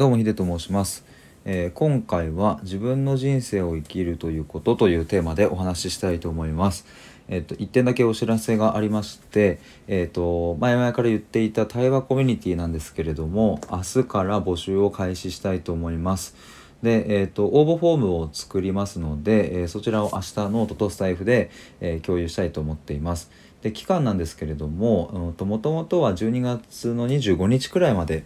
どうもヒデと申します、えー今回は自分の人生を生きるということというテーマでお話ししたいと思います。えっと一点だけお知らせがありまして、えっと前々から言っていた対話コミュニティなんですけれども、明日から募集を開始したいと思います。で、えっと応募フォームを作りますので、えーそちらを明日ノートとスタエフで、えー共有したいと思っています。で期間なんですけれどももともとは12月の25日くらいまで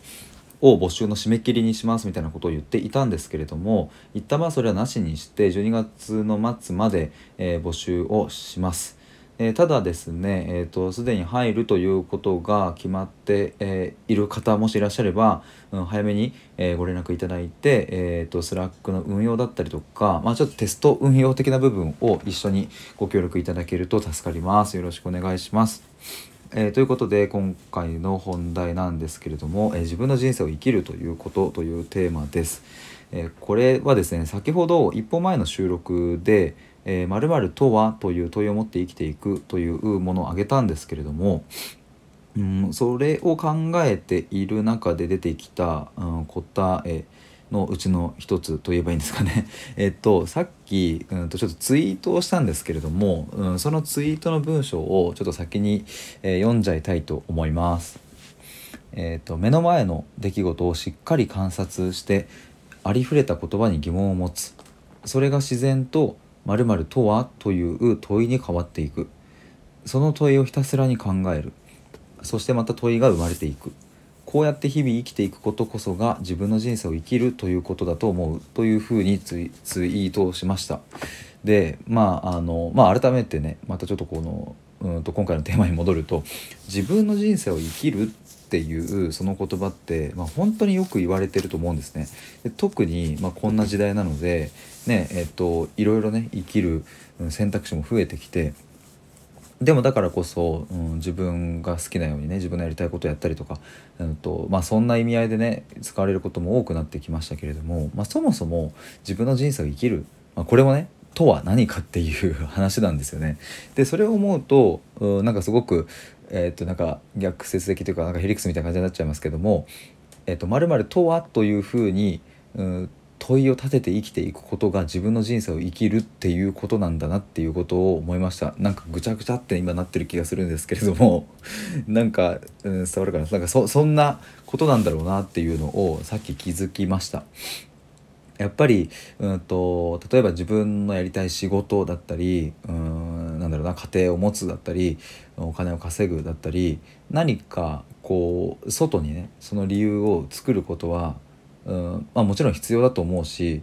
を募集の締め切りにしますみたいなことを言っていたんですけれども一旦まあそれはなしにして12月の末まで、えー募集をします。えーただですね、えー、とすでに入るということが決まって、えーいる方もしいらっしゃれば、うん早めに、えーご連絡いただいて、えー、とスラックの運用だったりとか、まあ、ちょっとテスト運用的な部分を一緒にご協力いただけると助かります。よろしくお願いします。えーということで今回の本題なんですけれども、えー自分の人生を生きるということというテーマです。えーこれはですね先ほど一歩前の収録で「えー〇〇とは?」という問いを持って生きていくというものを挙げたんですけれども、うん、それを考えている中で出てきた、うん、答えのうちの一つと言えばいいんですかね。えっとさっき、うん、とちょっとツイートをしたんですけれども、うん、そのツイートの文章をちょっと先に、えー読んじゃいたいと思います。えー、と目の前の出来事をしっかり観察してありふれた言葉に疑問を持つそれが自然と「〇〇とは?」という問いに変わっていくその問いをひたすらに考えるそしてまた問いが生まれていくこうやって日々生きていくことこそが自分の人生を生きるということだと思うというふうにツイートをしましたでまああのまあ改めてねまたちょっとこのうんと今回のテーマに戻ると自分の人生を生きるっていうその言葉って、まあ、本当によく言われてると思うんですね。で特に、まあ、こんな時代なので、ねえっと、いろいろね生きる選択肢も増えてきてでもだからこそ、うん、自分が好きなようにね自分のやりたいことをやったりとか、うんとまあ、そんな意味合いでね使われることも多くなってきましたけれども、まあ、そもそも自分の人生を生きる、まあ、これもねとは何かっていう 話なんですよね。でそれを思うとうなんかすごく、えー、となんか逆説的というかなんかヘリクスみたいな感じになっちゃいますけども「えー、と〇〇とは?」というふうに、うん、問いを立てて生きていくことが自分の人生を生きるっていうことなんだなっていうことを思いました。なんかぐちゃぐちゃって今なってる気がするんですけれども。なんか、うん、伝わるかな。なんかそそんなことなんだろうなっていうのをさっき気づきました。やっぱり、うん、と例えば自分のやりたい仕事だったりうんなんだろうな家庭を持つだったりお金を稼ぐだったり何かこう外にねその理由を作ることは、うんまあ、もちろん必要だと思うし、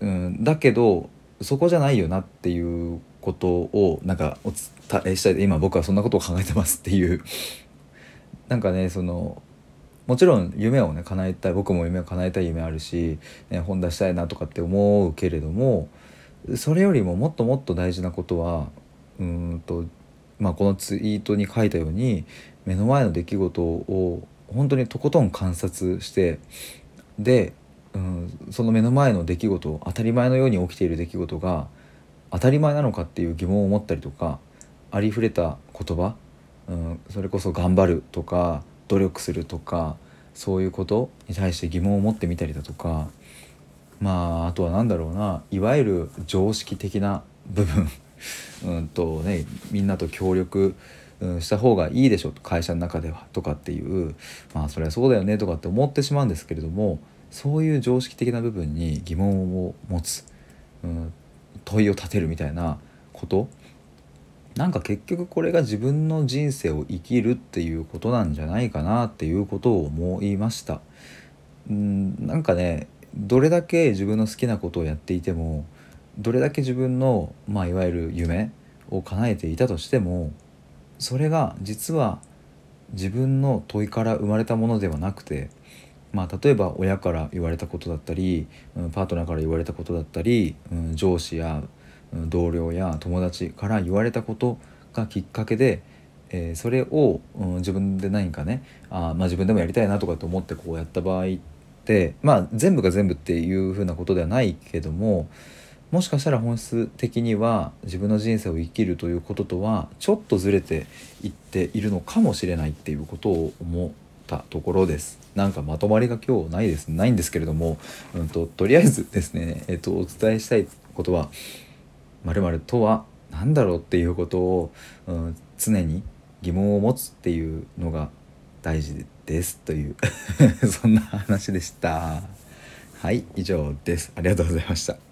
うん、だけどそこじゃないよなっていうことをなんかお伝えしたい今僕はそんなことを考えてますっていう。なんかねそのもちろん夢をね叶えたい僕も夢を叶えたい夢あるし、ね、本出したいなとかって思うけれどもそれよりももっともっと大事なことはうんと、まあ、このツイートに書いたように目の前の出来事を本当にとことん観察してで、うん、その目の前の出来事当たり前のように起きている出来事が当たり前なのかっていう疑問を持ったりとかありふれた言葉、うん、それこそ頑張るとか努力するとかそういうことに対して疑問を持ってみたりだとかまああとは何だろうないわゆる常識的な部分。うんとねみんなと協力してうんした方がいいでしょ会社の中ではとかっていうまあそれはそうだよねとかって思ってしまうんですけれどもそういう常識的な部分に疑問を持つ、うん、問いを立てるみたいなことなんか結局これが自分の人生を生きるっていうことなんじゃないかなっていうことを思いました。うんなんかねどれだけ自分の好きなことをやっていてもどれだけ自分の、まあ、いわゆる夢を叶えていたとしてもそれが実は自分の問いから生まれたものではなくて、まあ、例えば親から言われたことだったりパートナーから言われたことだったり上司や同僚や友達から言われたことがきっかけで、えーそれを、うん自分で何かねあ、まあ、自分でもやりたいなとかと思ってこうやった場合ってまあ全部が全部っていうふうなことではないけどももしかしたら本質的には自分の人生を生きるということとはちょっとずれていっているのかもしれないっていうことを思ったところですなんかまとまりが今日ないですないんですけれども、うんと、とりあえずですね、えっと、お伝えしたいことは「まるとは何だろう?」っていうことを、うん、常に疑問を持つっていうのが大事ですという そんな話でした。はい以上です。ありがとうございました。